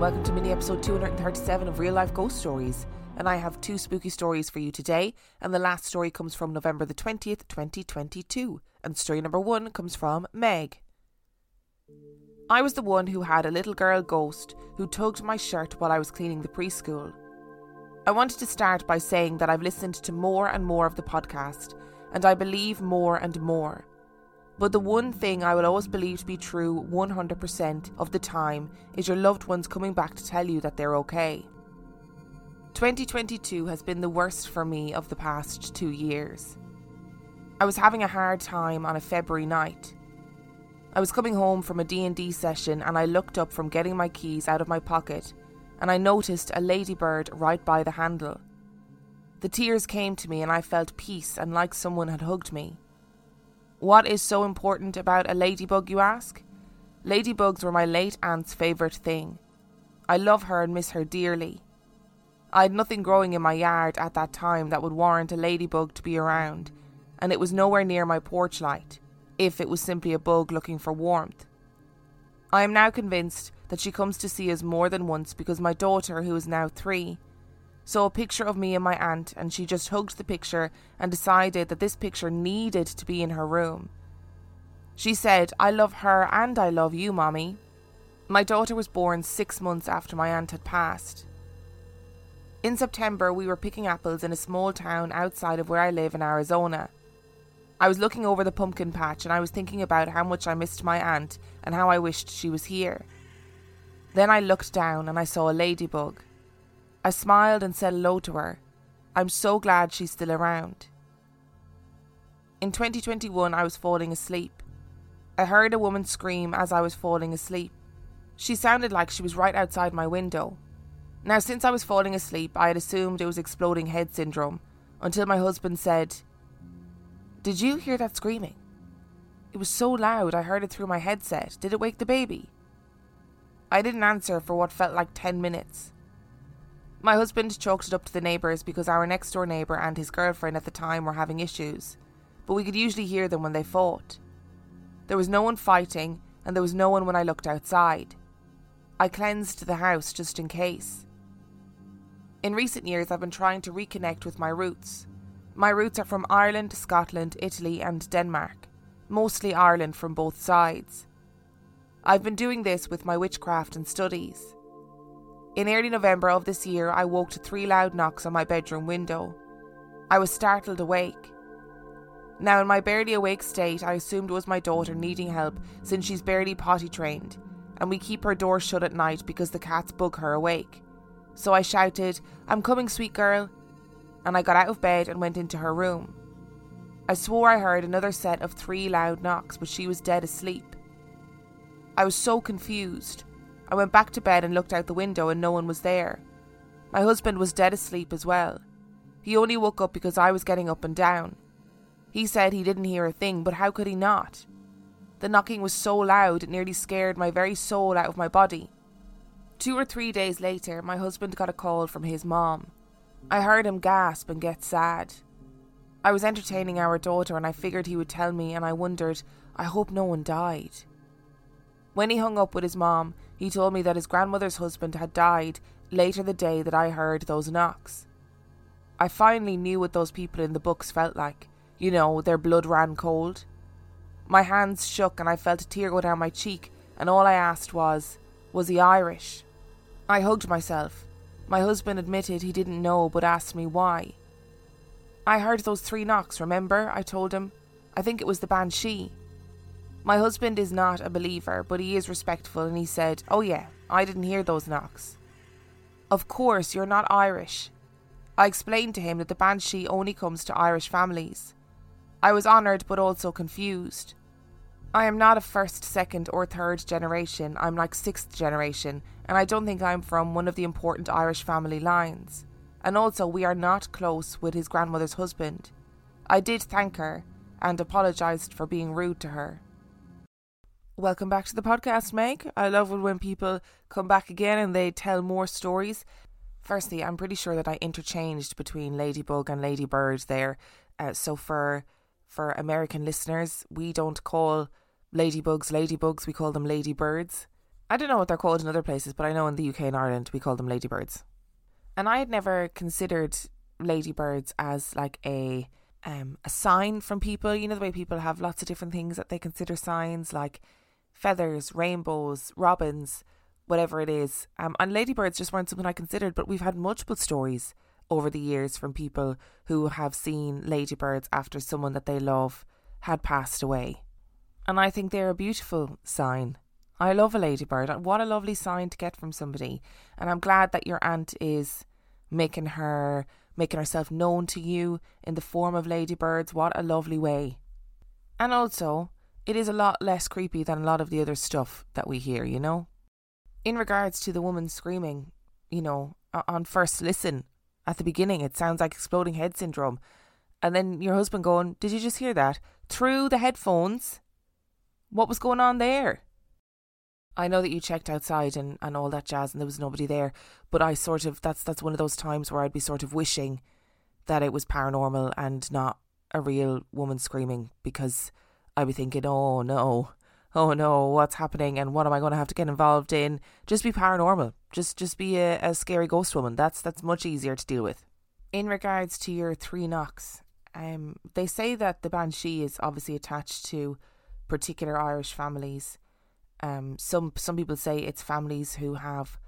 welcome to mini episode 237 of Real Life Ghost Stories. And I have two spooky stories for you today, and the last story comes from November the 20th, 2022. And story number one comes from Meg. I was the one who had a little girl ghost who tugged my shirt while I was cleaning the preschool. I wanted to start by saying that I've listened to more and more of the podcast, and I believe more and more. But the one thing I will always believe to be true 100% of the time is your loved ones coming back to tell you that they're okay. 2022 has been the worst for me of the past two years. I was having a hard time on a February night. I was coming home from a D&D session and I looked up from getting my keys out of my pocket and I noticed a ladybird right by the handle. The tears came to me and I felt peace and like someone had hugged me. What is so important about a ladybug, you ask? Ladybugs were my late aunt's favourite thing. I love her and miss her dearly. I had nothing growing in my yard at that time that would warrant a ladybug to be around, and it was nowhere near my porch light, if it was simply a bug looking for warmth. I am now convinced that she comes to see us more than once because my daughter, who is now three, saw a picture of me and my aunt, and she just hugged the picture and decided that this picture needed to be in her room. She said, I love her and I love you, Mommy. My daughter was born six months after my aunt had passed. In September, we were picking apples in a small town outside of where I live in Arizona. I was looking over the pumpkin patch and I was thinking about how much I missed my aunt and how I wished she was here. Then I looked down and I saw a ladybug. I smiled and said hello to her. I'm so glad she's still around. In 2021, I was falling asleep. I heard a woman scream as I was falling asleep. She sounded like she was right outside my window. Now, since I was falling asleep, I had assumed it was exploding head syndrome until my husband said, Did you hear that screaming? It was so loud I heard it through my headset. Did it wake the baby? I didn't answer for what felt like 10 minutes. My husband chalked it up to the neighbours because our next door neighbour and his girlfriend at the time were having issues, but we could usually hear them when they fought. There was no one fighting, and there was no one when I looked outside. I cleansed the house just in case. In recent years, I've been trying to reconnect with my roots. My roots are from Ireland, Scotland, Italy, and Denmark, mostly Ireland from both sides. I've been doing this with my witchcraft and studies. In early November of this year, I woke to three loud knocks on my bedroom window. I was startled awake. Now, in my barely awake state, I assumed it was my daughter needing help since she's barely potty trained, and we keep her door shut at night because the cats bug her awake. So I shouted, I'm coming, sweet girl, and I got out of bed and went into her room. I swore I heard another set of three loud knocks, but she was dead asleep. I was so confused. I went back to bed and looked out the window, and no one was there. My husband was dead asleep as well. He only woke up because I was getting up and down. He said he didn't hear a thing, but how could he not? The knocking was so loud it nearly scared my very soul out of my body. Two or three days later, my husband got a call from his mom. I heard him gasp and get sad. I was entertaining our daughter and I figured he would tell me, and I wondered, I hope no one died. When he hung up with his mom, he told me that his grandmother's husband had died later the day that I heard those knocks. I finally knew what those people in the books felt like. You know, their blood ran cold. My hands shook and I felt a tear go down my cheek, and all I asked was, Was he Irish? I hugged myself. My husband admitted he didn't know but asked me why. I heard those three knocks, remember? I told him. I think it was the banshee. My husband is not a believer, but he is respectful and he said, Oh, yeah, I didn't hear those knocks. Of course, you're not Irish. I explained to him that the banshee only comes to Irish families. I was honoured but also confused. I am not a first, second, or third generation, I'm like sixth generation, and I don't think I'm from one of the important Irish family lines. And also, we are not close with his grandmother's husband. I did thank her and apologised for being rude to her. Welcome back to the podcast, Meg. I love it when people come back again and they tell more stories. Firstly, I'm pretty sure that I interchanged between Ladybug and Ladybird there. Uh, so for for American listeners, we don't call ladybugs ladybugs, we call them ladybirds. I don't know what they're called in other places, but I know in the UK and Ireland we call them ladybirds. And I had never considered ladybirds as like a um, a sign from people. You know the way people have lots of different things that they consider signs, like feathers, rainbows, robins, whatever it is. Um, and ladybirds just weren't something I considered, but we've had multiple stories over the years from people who have seen ladybirds after someone that they love had passed away. And I think they're a beautiful sign. I love a ladybird. What a lovely sign to get from somebody. And I'm glad that your aunt is making her making herself known to you in the form of ladybirds. What a lovely way. And also, it is a lot less creepy than a lot of the other stuff that we hear, you know? In regards to the woman screaming, you know, on first listen, at the beginning, it sounds like exploding head syndrome. And then your husband going, Did you just hear that? Through the headphones? What was going on there? I know that you checked outside and, and all that jazz and there was nobody there, but I sort of that's that's one of those times where I'd be sort of wishing that it was paranormal and not a real woman screaming because I'd be thinking, Oh no, oh no, what's happening and what am I gonna have to get involved in? Just be paranormal. Just just be a, a scary ghost woman. That's that's much easier to deal with. In regards to your three knocks, um they say that the Banshee is obviously attached to particular Irish families um, some some people say it's families who have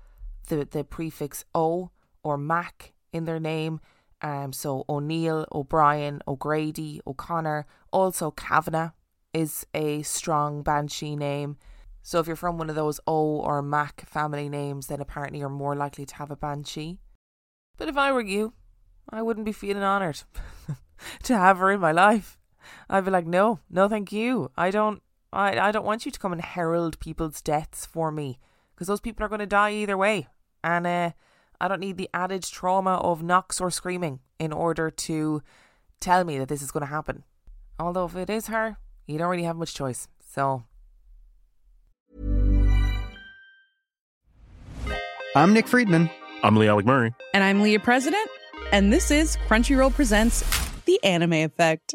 the the prefix O or Mac in their name. Um, so O'Neill, O'Brien, O'Grady, O'Connor. Also Kavanagh is a strong Banshee name. So if you're from one of those O or Mac family names, then apparently you're more likely to have a Banshee. But if I were you, I wouldn't be feeling honoured to have her in my life. I'd be like, no, no, thank you. I don't, I, I don't want you to come and herald people's deaths for me because those people are going to die either way. And uh, I don't need the added trauma of knocks or screaming in order to tell me that this is going to happen. Although, if it is her, you don't really have much choice. So. I'm Nick Friedman. I'm Lee Alec Murray. And I'm Leah President. And this is Crunchyroll Presents The Anime Effect.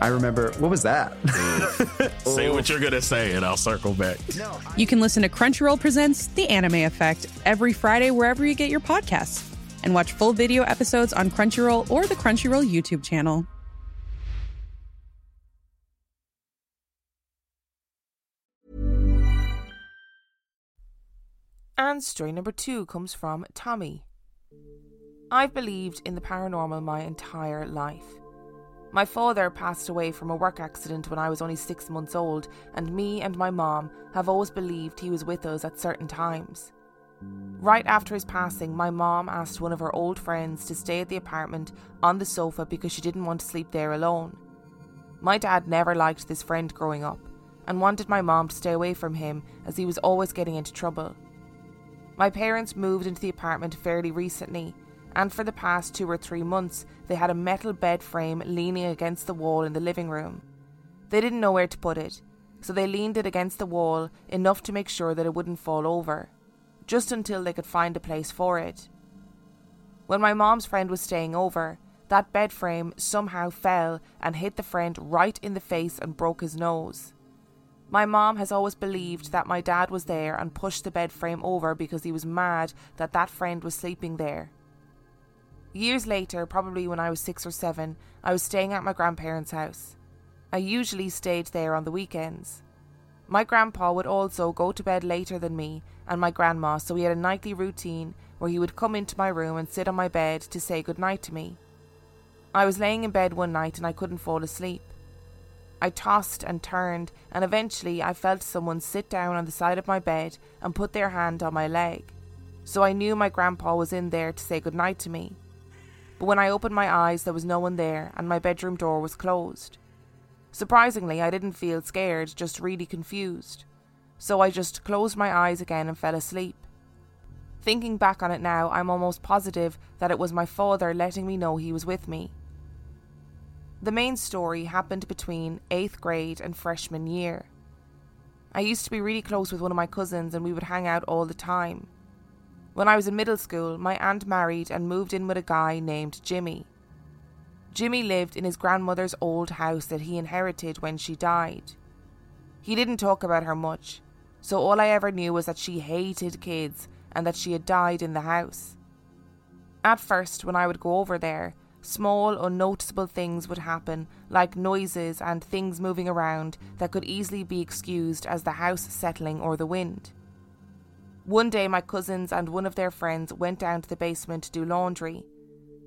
I remember, what was that? say what you're going to say, and I'll circle back. You can listen to Crunchyroll Presents The Anime Effect every Friday wherever you get your podcasts, and watch full video episodes on Crunchyroll or the Crunchyroll YouTube channel. And story number two comes from Tommy. I've believed in the paranormal my entire life. My father passed away from a work accident when I was only six months old, and me and my mom have always believed he was with us at certain times. Right after his passing, my mom asked one of her old friends to stay at the apartment on the sofa because she didn't want to sleep there alone. My dad never liked this friend growing up and wanted my mom to stay away from him as he was always getting into trouble. My parents moved into the apartment fairly recently and for the past two or three months, they had a metal bed frame leaning against the wall in the living room. They didn't know where to put it, so they leaned it against the wall enough to make sure that it wouldn't fall over, just until they could find a place for it. When my mom's friend was staying over, that bed frame somehow fell and hit the friend right in the face and broke his nose. My mom has always believed that my dad was there and pushed the bed frame over because he was mad that that friend was sleeping there. Years later, probably when I was six or seven, I was staying at my grandparents' house. I usually stayed there on the weekends. My grandpa would also go to bed later than me and my grandma, so we had a nightly routine where he would come into my room and sit on my bed to say good night to me. I was laying in bed one night and I couldn't fall asleep. I tossed and turned, and eventually I felt someone sit down on the side of my bed and put their hand on my leg. So I knew my grandpa was in there to say good night to me but when I opened my eyes, there was no one there and my bedroom door was closed. Surprisingly, I didn't feel scared, just really confused. So I just closed my eyes again and fell asleep. Thinking back on it now, I'm almost positive that it was my father letting me know he was with me. The main story happened between 8th grade and freshman year. I used to be really close with one of my cousins and we would hang out all the time. When I was in middle school, my aunt married and moved in with a guy named Jimmy. Jimmy lived in his grandmother's old house that he inherited when she died. He didn't talk about her much, so all I ever knew was that she hated kids and that she had died in the house. At first, when I would go over there, small, unnoticeable things would happen, like noises and things moving around that could easily be excused as the house settling or the wind. One day, my cousins and one of their friends went down to the basement to do laundry.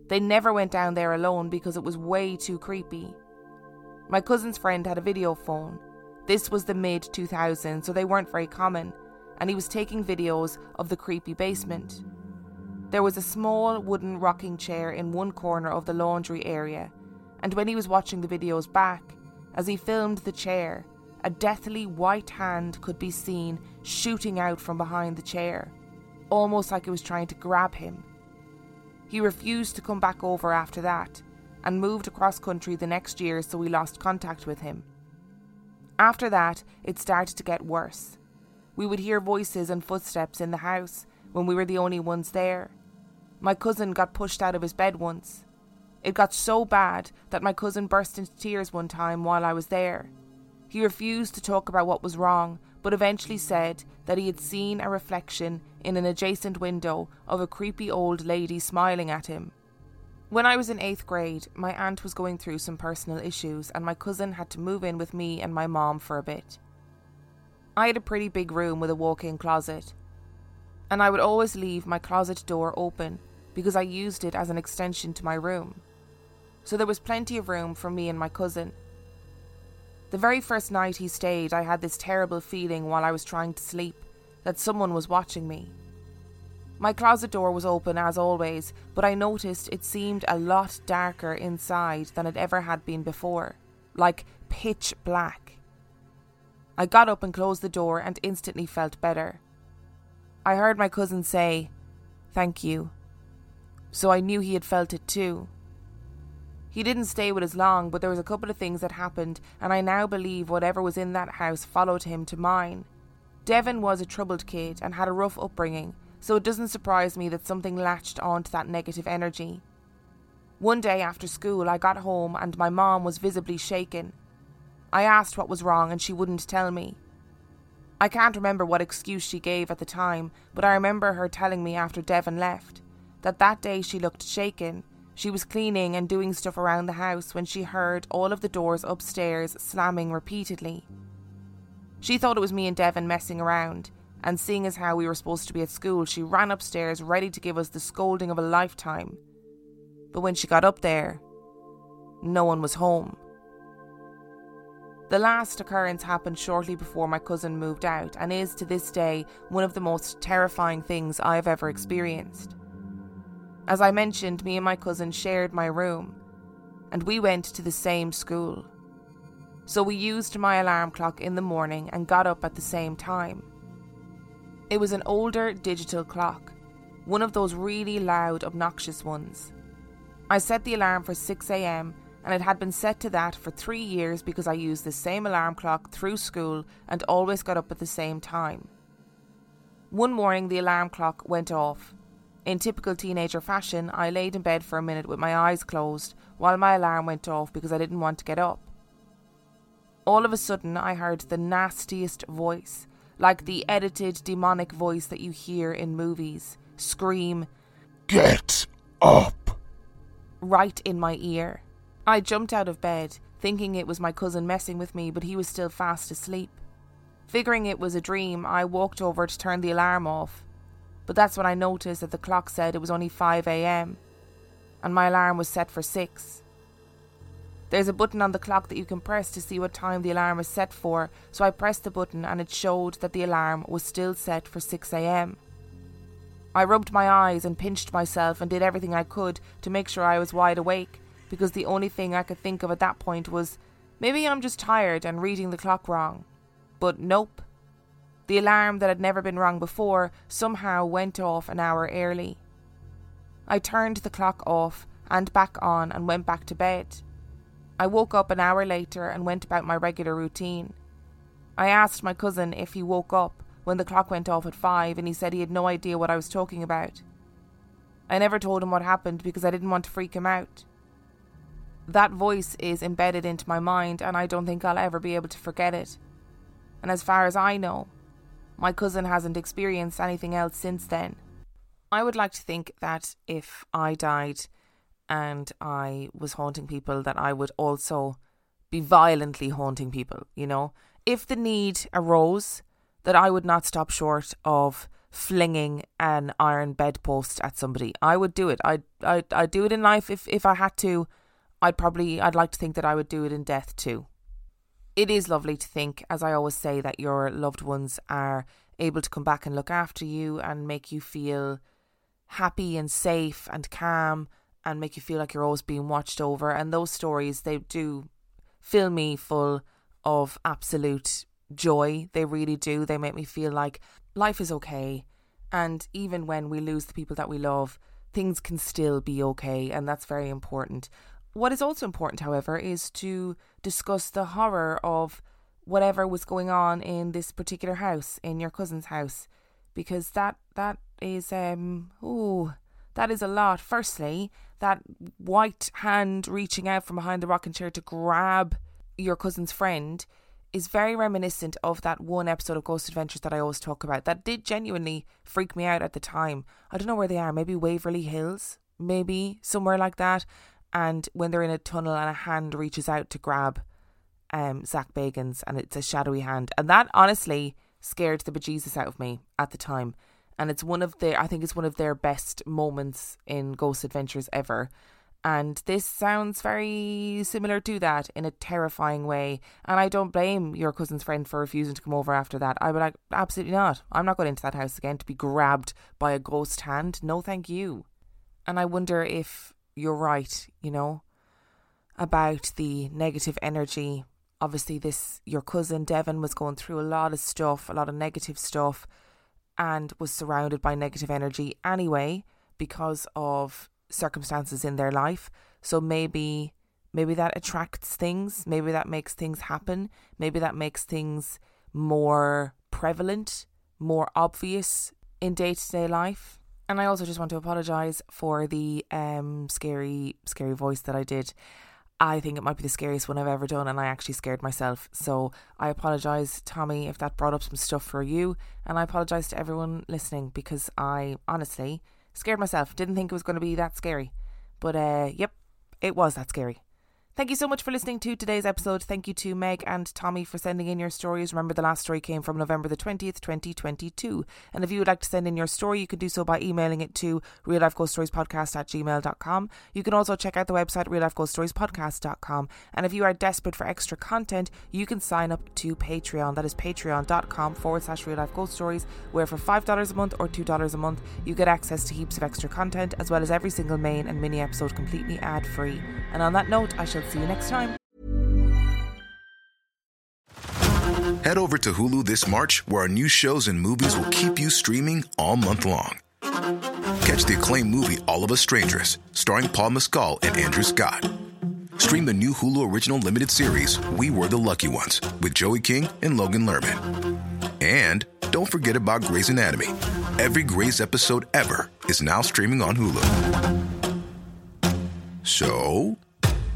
They never went down there alone because it was way too creepy. My cousin's friend had a video phone. This was the mid 2000s, so they weren't very common, and he was taking videos of the creepy basement. There was a small wooden rocking chair in one corner of the laundry area, and when he was watching the videos back, as he filmed the chair, a deathly white hand could be seen shooting out from behind the chair, almost like it was trying to grab him. He refused to come back over after that and moved across country the next year, so we lost contact with him. After that, it started to get worse. We would hear voices and footsteps in the house when we were the only ones there. My cousin got pushed out of his bed once. It got so bad that my cousin burst into tears one time while I was there. He refused to talk about what was wrong, but eventually said that he had seen a reflection in an adjacent window of a creepy old lady smiling at him. When I was in eighth grade, my aunt was going through some personal issues, and my cousin had to move in with me and my mom for a bit. I had a pretty big room with a walk in closet, and I would always leave my closet door open because I used it as an extension to my room. So there was plenty of room for me and my cousin. The very first night he stayed, I had this terrible feeling while I was trying to sleep that someone was watching me. My closet door was open as always, but I noticed it seemed a lot darker inside than it ever had been before, like pitch black. I got up and closed the door and instantly felt better. I heard my cousin say, Thank you. So I knew he had felt it too. He didn't stay with us long, but there was a couple of things that happened, and I now believe whatever was in that house followed him to mine. Devon was a troubled kid and had a rough upbringing, so it doesn't surprise me that something latched onto that negative energy. One day after school, I got home and my mom was visibly shaken. I asked what was wrong and she wouldn't tell me. I can't remember what excuse she gave at the time, but I remember her telling me after Devon left that that day she looked shaken she was cleaning and doing stuff around the house when she heard all of the doors upstairs slamming repeatedly. She thought it was me and Devon messing around, and seeing as how we were supposed to be at school, she ran upstairs ready to give us the scolding of a lifetime. But when she got up there, no one was home. The last occurrence happened shortly before my cousin moved out and is to this day one of the most terrifying things I have ever experienced. As I mentioned, me and my cousin shared my room, and we went to the same school. So we used my alarm clock in the morning and got up at the same time. It was an older digital clock, one of those really loud, obnoxious ones. I set the alarm for 6am and it had been set to that for three years because I used the same alarm clock through school and always got up at the same time. One morning, the alarm clock went off, in typical teenager fashion, I laid in bed for a minute with my eyes closed while my alarm went off because I didn't want to get up. All of a sudden, I heard the nastiest voice, like the edited demonic voice that you hear in movies, scream, Get up! right in my ear. I jumped out of bed, thinking it was my cousin messing with me, but he was still fast asleep. Figuring it was a dream, I walked over to turn the alarm off but that's when I noticed that the clock said it was only 5am, and my alarm was set for 6. There's a button on the clock that you can press to see what time the alarm is set for, so I pressed the button and it showed that the alarm was still set for 6am. I rubbed my eyes and pinched myself and did everything I could to make sure I was wide awake, because the only thing I could think of at that point was maybe I'm just tired and reading the clock wrong. But nope. The alarm that had never been rung before somehow went off an hour early. I turned the clock off and back on and went back to bed. I woke up an hour later and went about my regular routine. I asked my cousin if he woke up when the clock went off at five, and he said he had no idea what I was talking about. I never told him what happened because I didn't want to freak him out. That voice is embedded into my mind, and I don't think I'll ever be able to forget it. And as far as I know, my cousin hasn't experienced anything else since then. I would like to think that if I died and I was haunting people, that I would also be violently haunting people, you know? if the need arose, that I would not stop short of flinging an iron bedpost at somebody. I would do it. I'd, I'd, I'd do it in life if, if I had to. I'd probably, I'd like to think that I would do it in death too. It is lovely to think, as I always say, that your loved ones are able to come back and look after you and make you feel happy and safe and calm and make you feel like you're always being watched over. And those stories, they do fill me full of absolute joy. They really do. They make me feel like life is okay. And even when we lose the people that we love, things can still be okay. And that's very important. What is also important, however, is to discuss the horror of whatever was going on in this particular house, in your cousin's house, because that that is um oh that is a lot. Firstly, that white hand reaching out from behind the rocking chair to grab your cousin's friend is very reminiscent of that one episode of Ghost Adventures that I always talk about. That did genuinely freak me out at the time. I don't know where they are. Maybe Waverly Hills, maybe somewhere like that. And when they're in a tunnel and a hand reaches out to grab um, Zak Bagans and it's a shadowy hand. And that honestly scared the bejesus out of me at the time. And it's one of their, I think it's one of their best moments in Ghost Adventures ever. And this sounds very similar to that in a terrifying way. And I don't blame your cousin's friend for refusing to come over after that. I would like, absolutely not. I'm not going into that house again to be grabbed by a ghost hand. No, thank you. And I wonder if you're right, you know, about the negative energy. Obviously, this, your cousin Devon was going through a lot of stuff, a lot of negative stuff, and was surrounded by negative energy anyway because of circumstances in their life. So maybe maybe that attracts things, maybe that makes things happen, maybe that makes things more prevalent, more obvious in day-to-day life. And I also just want to apologize for the um scary scary voice that I did. I think it might be the scariest one I've ever done, and I actually scared myself. So I apologize, Tommy, if that brought up some stuff for you. And I apologize to everyone listening because I honestly Scared myself. Didn't think it was going to be that scary. But uh, yep, it was that scary. Thank you so much for listening to today's episode. Thank you to Meg and Tommy for sending in your stories. Remember, the last story came from November the 20th, 2022. And if you would like to send in your story, you can do so by emailing it to real stories podcast at gmail.com. You can also check out the website real stories podcast.com. And if you are desperate for extra content, you can sign up to Patreon. That is patreon.com forward slash real stories, where for $5 a month or $2 a month, you get access to heaps of extra content, as well as every single main and mini episode completely ad free. And on that note, I shall See you next time. Head over to Hulu this March, where our new shows and movies will keep you streaming all month long. Catch the acclaimed movie All of Us Strangers, starring Paul Mescal and Andrew Scott. Stream the new Hulu original limited series We Were the Lucky Ones with Joey King and Logan Lerman. And don't forget about Grey's Anatomy. Every Grey's episode ever is now streaming on Hulu. So